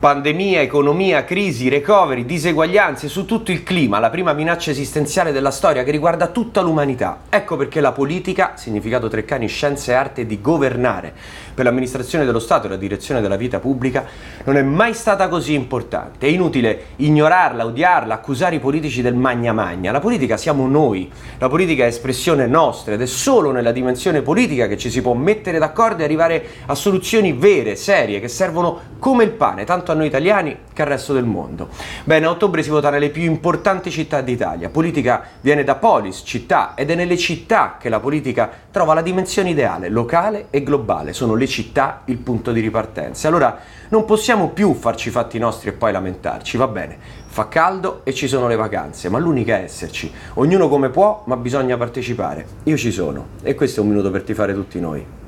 Pandemia, economia, crisi, recovery, diseguaglianze, su tutto il clima, la prima minaccia esistenziale della storia che riguarda tutta l'umanità. Ecco perché la politica, significato Treccani, scienza e arte di governare per l'amministrazione dello Stato e la direzione della vita pubblica, non è mai stata così importante. È inutile ignorarla, odiarla, accusare i politici del magna magna. La politica siamo noi, la politica è espressione nostra ed è solo nella dimensione politica che ci si può mettere d'accordo e arrivare a soluzioni vere, serie, che servono come il pane, tanto a noi italiani che al resto del mondo. Bene, a ottobre si vota nelle più importanti città d'Italia. Politica viene da polis, città, ed è nelle città che la politica trova la dimensione ideale, locale e globale. Sono le città il punto di ripartenza. Allora non possiamo più farci i fatti nostri e poi lamentarci, va bene. Fa caldo e ci sono le vacanze, ma l'unica è esserci. Ognuno come può, ma bisogna partecipare. Io ci sono e questo è un minuto per tifare tutti noi.